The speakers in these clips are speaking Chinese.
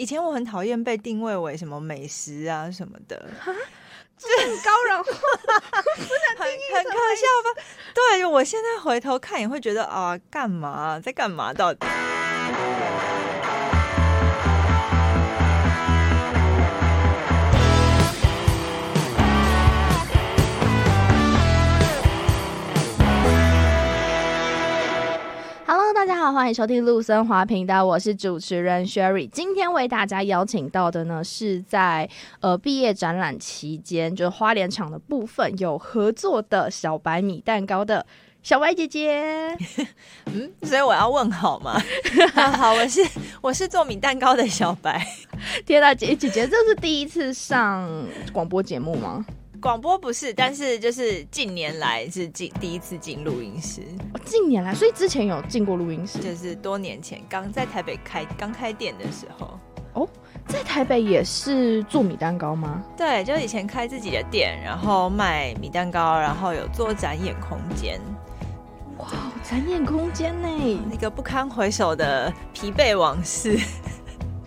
以前我很讨厌被定位为什么美食啊什么的，这很高冷，很很可笑吧？对，我现在回头看也会觉得啊，干嘛？在干嘛？到底？大家好，欢迎收听陆森华频道，我是主持人 Sherry。今天为大家邀请到的呢，是在呃毕业展览期间，就是花莲场的部分有合作的小白米蛋糕的小白姐姐。嗯，所以我要问 好吗？好，我是我是做米蛋糕的小白。天啊，姐姐姐，这是第一次上广播节目吗？广播不是，但是就是近年来是进第一次进录音室。哦，近年来，所以之前有进过录音室，就是多年前刚在台北开刚开店的时候。哦，在台北也是做米蛋糕吗？对，就以前开自己的店，然后卖米蛋糕，然后有做展演空间。哇，展演空间呢？那个不堪回首的疲惫往事。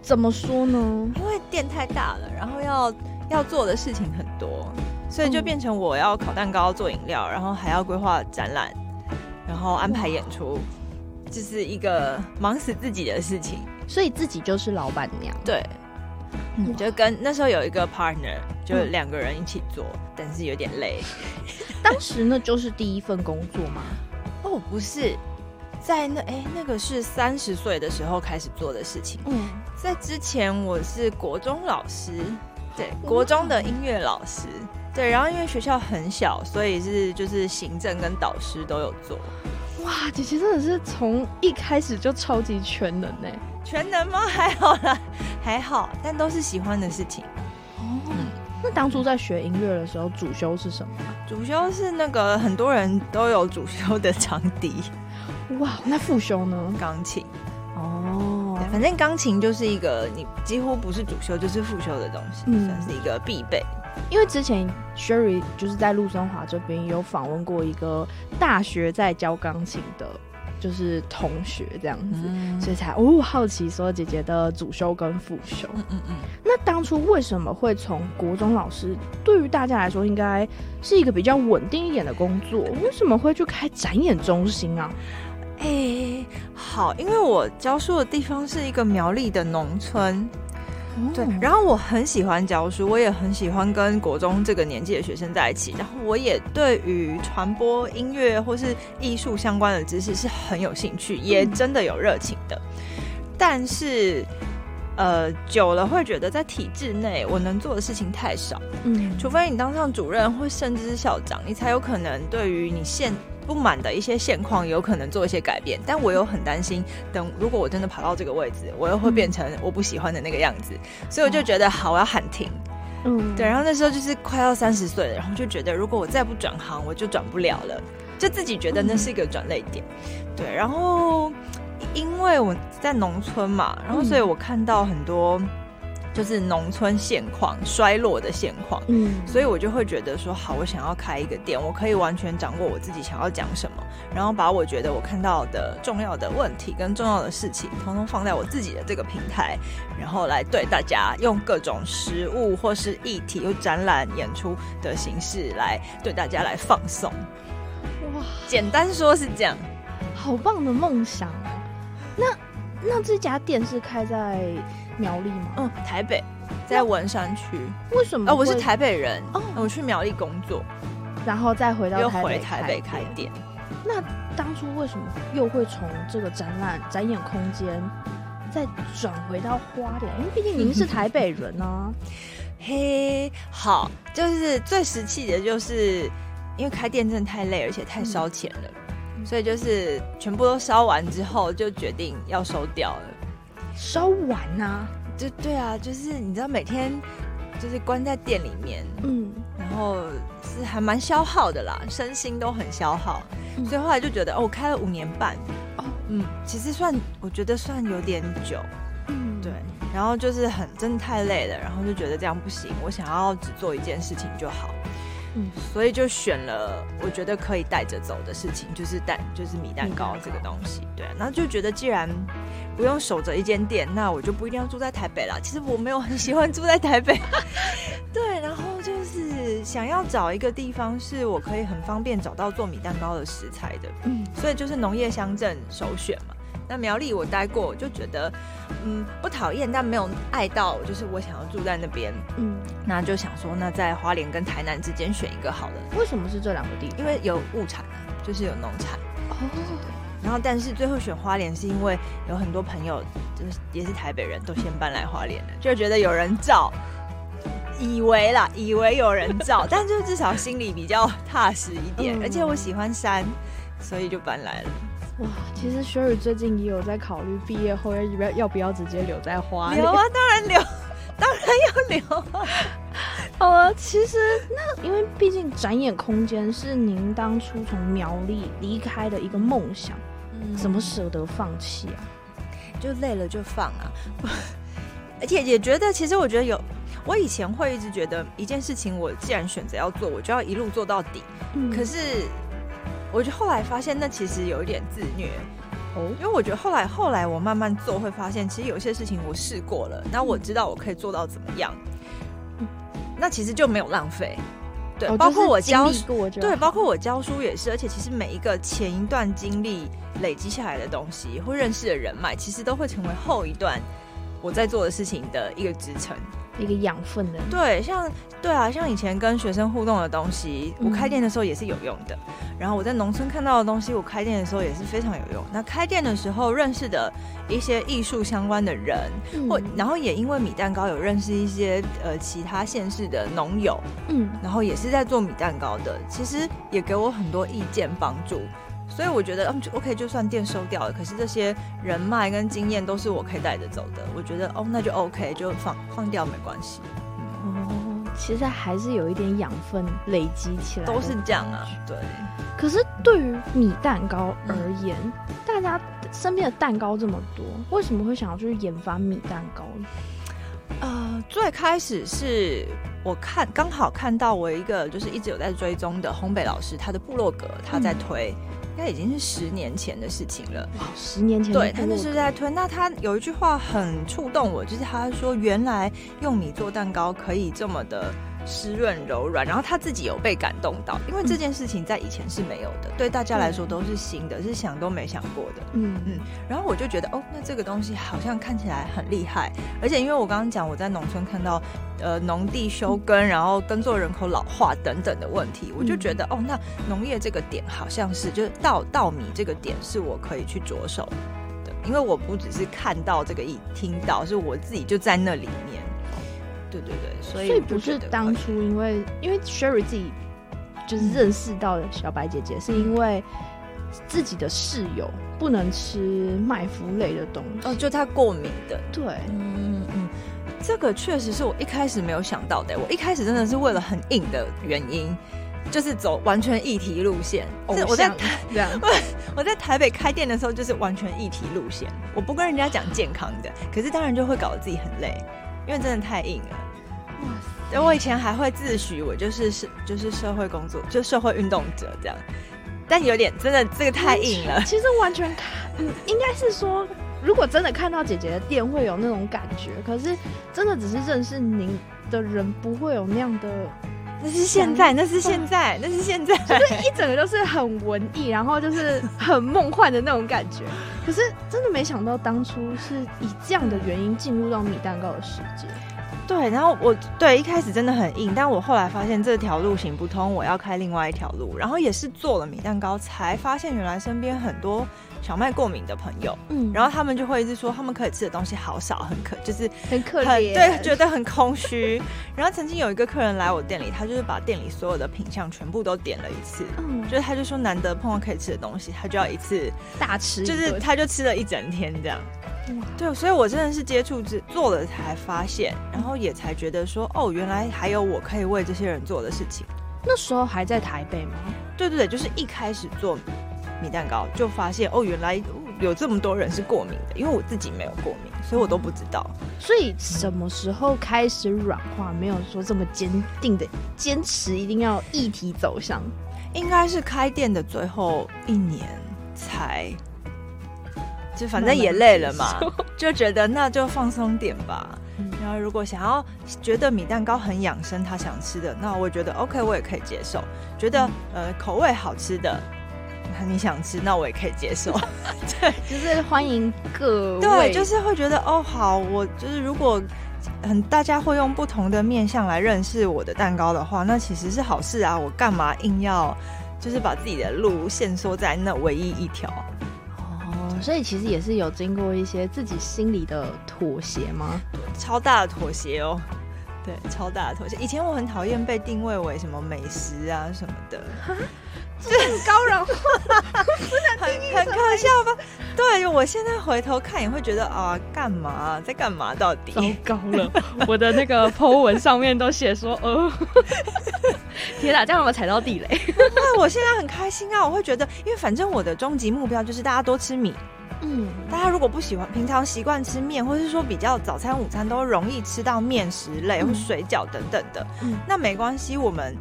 怎么说呢？因为店太大了，然后要要做的事情很多。所以就变成我要烤蛋糕、做饮料，然后还要规划展览，然后安排演出，这、就是一个忙死自己的事情。所以自己就是老板娘。对，嗯，就跟那时候有一个 partner，就两个人一起做，嗯、但是有点累。当时那就是第一份工作吗？哦，不是，在那哎，那个是三十岁的时候开始做的事情。嗯，在之前我是国中老师，对，国中的音乐老师。对，然后因为学校很小，所以是就是行政跟导师都有做。哇，姐姐真的是从一开始就超级全能呢。全能吗？还好啦，还好，但都是喜欢的事情。哦，嗯，那当初在学音乐的时候，主修是什么？主修是那个很多人都有主修的长笛。哇，那副修呢？钢琴。哦，反正钢琴就是一个你几乎不是主修就是副修的东西，嗯，算是一个必备。因为之前 Sherry 就是在陆松华这边有访问过一个大学在教钢琴的，就是同学这样子，嗯、所以才哦好奇说姐姐的主修跟副修。嗯嗯嗯。那当初为什么会从国中老师，对于大家来说应该是一个比较稳定一点的工作，为什么会去开展演中心啊？哎、欸，好，因为我教书的地方是一个苗栗的农村。对，然后我很喜欢教书，我也很喜欢跟国中这个年纪的学生在一起，然后我也对于传播音乐或是艺术相关的知识是很有兴趣，也真的有热情的。但是，呃，久了会觉得在体制内我能做的事情太少，嗯，除非你当上主任或甚至是校长，你才有可能对于你现不满的一些现况有可能做一些改变，但我又很担心，等如果我真的跑到这个位置，我又会变成我不喜欢的那个样子，嗯、所以我就觉得好，我要喊停。嗯，对。然后那时候就是快要三十岁了，然后就觉得如果我再不转行，我就转不了了，就自己觉得那是一个转泪点。嗯、对，然后因为我在农村嘛，然后所以我看到很多。就是农村现况衰落的现况，嗯，所以我就会觉得说，好，我想要开一个店，我可以完全掌握我自己想要讲什么，然后把我觉得我看到的重要的问题跟重要的事情，通通放在我自己的这个平台，然后来对大家用各种实物或是议题、又展览、演出的形式来对大家来放送。哇，简单说是这样，好棒的梦想。那那这家店是开在？苗栗吗？嗯，台北，在文山区。为什么？哦，我是台北人。哦，我去苗栗工作，然后再回到台北又回台北开店。那当初为什么又会从这个展览展演空间再转回到花莲？因为毕竟您是台北人呢、啊。嘿，好，就是最实际的，就是因为开店真的太累，而且太烧钱了，嗯、所以就是全部都烧完之后，就决定要收掉了。烧完呐、啊，就对啊，就是你知道每天就是关在店里面，嗯，然后是还蛮消耗的啦，身心都很消耗，嗯、所以后来就觉得哦，我开了五年半，哦，嗯，其实算我觉得算有点久，嗯，对，然后就是很真的太累了，然后就觉得这样不行，我想要只做一件事情就好，嗯，所以就选了我觉得可以带着走的事情，就是蛋，就是米蛋糕这个东西。对，然后就觉得既然不用守着一间店，那我就不一定要住在台北了。其实我没有很喜欢住在台北，对，然后就是想要找一个地方是我可以很方便找到做米蛋糕的食材的，嗯，所以就是农业乡镇首选嘛。那苗栗我待过，我就觉得，嗯，不讨厌，但没有爱到，就是我想要住在那边。嗯，那就想说，那在花莲跟台南之间选一个好了。为什么是这两个地方？因为有物产啊，就是有农产。哦。然后，但是最后选花莲，是因为有很多朋友，就是也是台北人都先搬来花莲了，就觉得有人照，以为啦，以为有人照，但就至少心里比较踏实一点。嗯。而且我喜欢山，所以就搬来了。哇，其实 Sherry 最近也有在考虑毕业后要不要要不要直接留在花莲？留啊，当然留，当然要留啊。好了，其实那因为毕竟展演空间是您当初从苗栗离开的一个梦想，嗯，怎么舍得放弃啊？就累了就放啊，而且也觉得，其实我觉得有，我以前会一直觉得一件事情，我既然选择要做，我就要一路做到底。嗯，可是。我就后来发现，那其实有一点自虐。哦，因为我觉得后来后来我慢慢做，会发现其实有些事情我试过了，那我知道我可以做到怎么样，那其实就没有浪费。对，包括我教书，对，包括我教书也是，而且其实每一个前一段经历累积下来的东西，或认识的人脉，其实都会成为后一段我在做的事情的一个支撑。一个养分的，对，像对啊，像以前跟学生互动的东西，我开店的时候也是有用的。嗯、然后我在农村看到的东西，我开店的时候也是非常有用。那开店的时候认识的一些艺术相关的人，嗯、或然后也因为米蛋糕有认识一些呃其他县市的农友，嗯，然后也是在做米蛋糕的，其实也给我很多意见帮助。所以我觉得，嗯，OK，就算店收掉了，可是这些人脉跟经验都是我可以带着走的。我觉得，哦，那就 OK，就放放掉没关系。哦，其实还是有一点养分累积起来，都是这样啊。对。可是对于米蛋糕而言，嗯、大家身边的蛋糕这么多，为什么会想要去研发米蛋糕呢？呃，最开始是我看刚好看到我一个就是一直有在追踪的烘焙老师，他的部落格他在推。嗯应该已经是十年前的事情了。哇，十年前，对，他那是在推。那他有一句话很触动我，就是他说，原来用米做蛋糕可以这么的。湿润柔软，然后他自己有被感动到，因为这件事情在以前是没有的，嗯、对大家来说都是新的，是想都没想过的。嗯嗯，然后我就觉得，哦，那这个东西好像看起来很厉害，而且因为我刚刚讲我在农村看到，呃，农地休耕，嗯、然后耕作人口老化等等的问题，我就觉得，嗯、哦，那农业这个点好像是，就是稻稻米这个点是我可以去着手的，因为我不只是看到这个一听到，是我自己就在那里面。对对对，所以，所以不是当初因为因为 Sherry 自己就是认识到的小白姐姐，是因为自己的室友不能吃麦麸类的东西，哦，就她过敏的。对，嗯嗯，这个确实是我一开始没有想到的。我一开始真的是为了很硬的原因，就是走完全议题路线。是我在这样，我在台北开店的时候就是完全议题路线，我不跟人家讲健康的，可是当然就会搞得自己很累。因为真的太硬了，哇塞！我以前还会自诩我就是是就是社会工作，就社会运动者这样，但有点真的这个太硬了。其实完全看，嗯，应该是说，如果真的看到姐姐的店会有那种感觉，可是真的只是认识您的人不会有那样的。那是现在，那是现在，那是现在，就是一整个都是很文艺，然后就是很梦幻的那种感觉。可是真的没想到，当初是以这样的原因进入到米蛋糕的世界。对，然后我对一开始真的很硬，但我后来发现这条路行不通，我要开另外一条路。然后也是做了米蛋糕，才发现原来身边很多小麦过敏的朋友，嗯，然后他们就会一直说他们可以吃的东西好少，很可就是很可怜，对，觉得很空虚。然后曾经有一个客人来我店里，他就是把店里所有的品相全部都点了一次，嗯，就是他就说难得碰到可以吃的东西，他就要一次大吃，就是他就吃了一整天这样。哇对，所以我真的是接触做了才发现，然后也才觉得说，哦，原来还有我可以为这些人做的事情。那时候还在台北吗？对对对，就是一开始做米蛋糕就发现，哦，原来有这么多人是过敏的，因为我自己没有过敏。所以我都不知道。所以什么时候开始软化？没有说这么坚定的坚持，一定要议题走向。应该是开店的最后一年才，就反正也累了嘛，就觉得那就放松点吧。然后如果想要觉得米蛋糕很养生，他想吃的，那我觉得 OK，我也可以接受。觉得呃口味好吃的，那你想吃，那我也可以接受。对，就是欢迎各位。对，就是会觉得哦好，我就是如果很大家会用不同的面向来认识我的蛋糕的话，那其实是好事啊。我干嘛硬要就是把自己的路限缩在那唯一一条？哦所以其实也是有经过一些自己心里的妥协吗？超大的妥协哦，对，超大的妥协。以前我很讨厌被定位为什么美食啊什么的。是很高冷，很很可笑吧？对，我现在回头看也会觉得啊，干嘛在干嘛？到底糟糕了！我的那个 po 文上面都写说，呃，天哪，这样有没有踩到地雷？那我现在很开心啊！我会觉得，因为反正我的终极目标就是大家多吃米。嗯，大家如果不喜欢，平常习惯吃面，或是说比较早餐、午餐都容易吃到面食类或水饺等等的，嗯，那没关系，我们。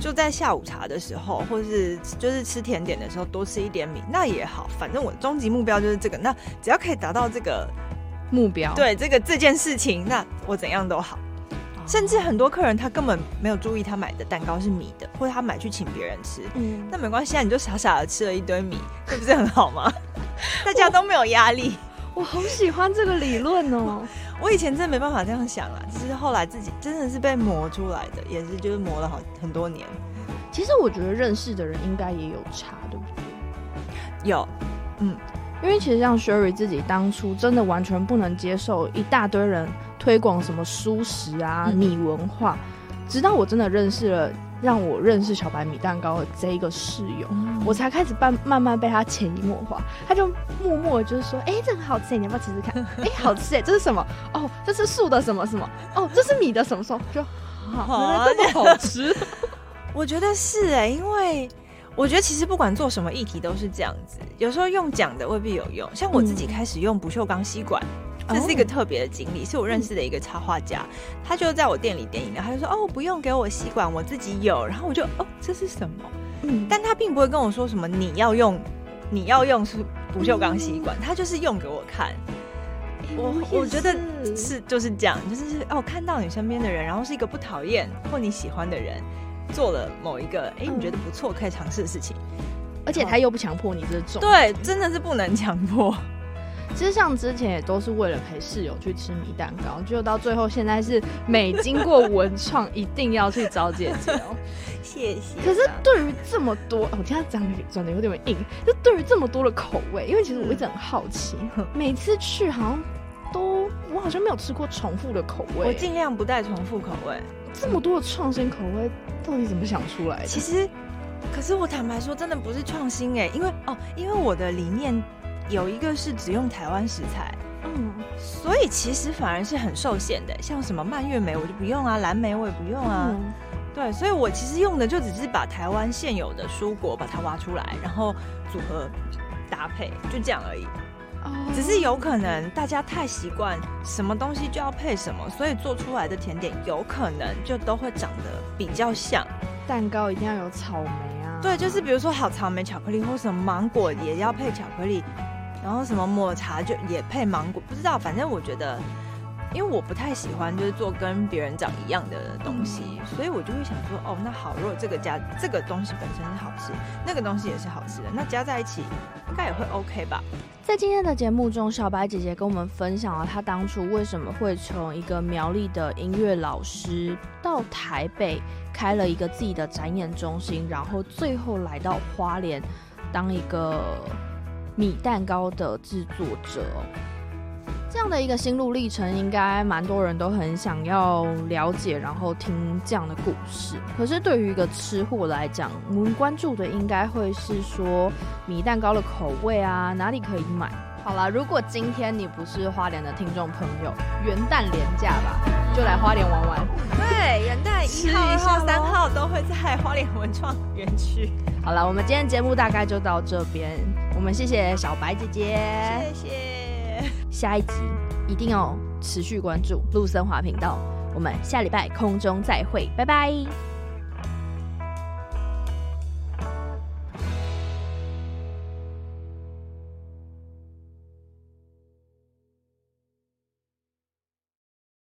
就在下午茶的时候，或是就是吃甜点的时候，多吃一点米，那也好。反正我终极目标就是这个，那只要可以达到这个目标，对这个这件事情，那我怎样都好。甚至很多客人他根本没有注意他买的蛋糕是米的，或者他买去请别人吃，嗯，那没关系啊，你就傻傻的吃了一堆米，这不是很好吗？大家都没有压力。我好喜欢这个理论哦！我以前真的没办法这样想啊，只是后来自己真的是被磨出来的，也是就是磨了好很多年。其实我觉得认识的人应该也有差，对不对？有，嗯，因为其实像 Sherry 自己当初真的完全不能接受一大堆人推广什么素食啊、嗯、米文化，直到我真的认识了。让我认识小白米蛋糕的这一个室友，嗯、我才开始慢慢慢被他潜移默化。他就默默就是说：“哎、欸，这个好吃，你要不要吃吃看？哎、欸，好吃哎，这是什么？哦，这是素的什么什么？哦，这是米的什么什么？就好，原来这么好吃。我觉得是哎，因为我觉得其实不管做什么议题都是这样子，有时候用讲的未必有用。像我自己开始用不锈钢吸管。嗯这是一个特别的经历，是我认识的一个插画家，他就在我店里点饮料，他就说：“哦，不用给我吸管，我自己有。”然后我就：“哦，这是什么？”嗯，但他并不会跟我说什么你要用，你要用是不锈钢吸管，他就是用给我看。我我觉得是。就是这样，就是哦，看到你身边的人，然后是一个不讨厌或你喜欢的人，做了某一个哎你觉得不错可以尝试的事情，而且他又不强迫你这种，对，真的是不能强迫。其实像之前也都是为了陪室友去吃米蛋糕，就到最后现在是每经过文创一定要去找姐姐哦。谢谢。可是对于这么多，我现在讲的转的有点硬，就对于这么多的口味，因为其实我一直很好奇，每次去好像都我好像没有吃过重复的口味。我尽量不带重复口味。这么多的创新口味，到底怎么想出来的？其实，可是我坦白说，真的不是创新哎，因为哦，因为我的理念。有一个是只用台湾食材，嗯，所以其实反而是很受限的。像什么蔓越莓我就不用啊，蓝莓我也不用啊，嗯、对，所以我其实用的就只是把台湾现有的蔬果把它挖出来，然后组合搭配，就这样而已。哦，只是有可能大家太习惯什么东西就要配什么，所以做出来的甜点有可能就都会长得比较像。蛋糕一定要有草莓啊，对，就是比如说好草莓巧克力或什么芒果也要配巧克力。然后什么抹茶就也配芒果，不知道，反正我觉得，因为我不太喜欢就是做跟别人长一样的东西，嗯、所以我就会想说，哦，那好，如果这个加这个东西本身是好吃，那个东西也是好吃的，那加在一起应该也会 OK 吧？在今天的节目中，小白姐姐跟我们分享了她当初为什么会从一个苗栗的音乐老师到台北开了一个自己的展演中心，然后最后来到花莲当一个。米蛋糕的制作者，这样的一个心路历程，应该蛮多人都很想要了解，然后听这样的故事。可是对于一个吃货来讲，我们关注的应该会是说米蛋糕的口味啊，哪里可以买？好啦，如果今天你不是花莲的听众朋友，元旦连假吧，就来花莲玩玩。对，三号都会在花莲文创园区。好了，我们今天节目大概就到这边。我们谢谢小白姐姐，谢谢。下一集一定要持续关注陆森华频道。我们下礼拜空中再会，拜拜。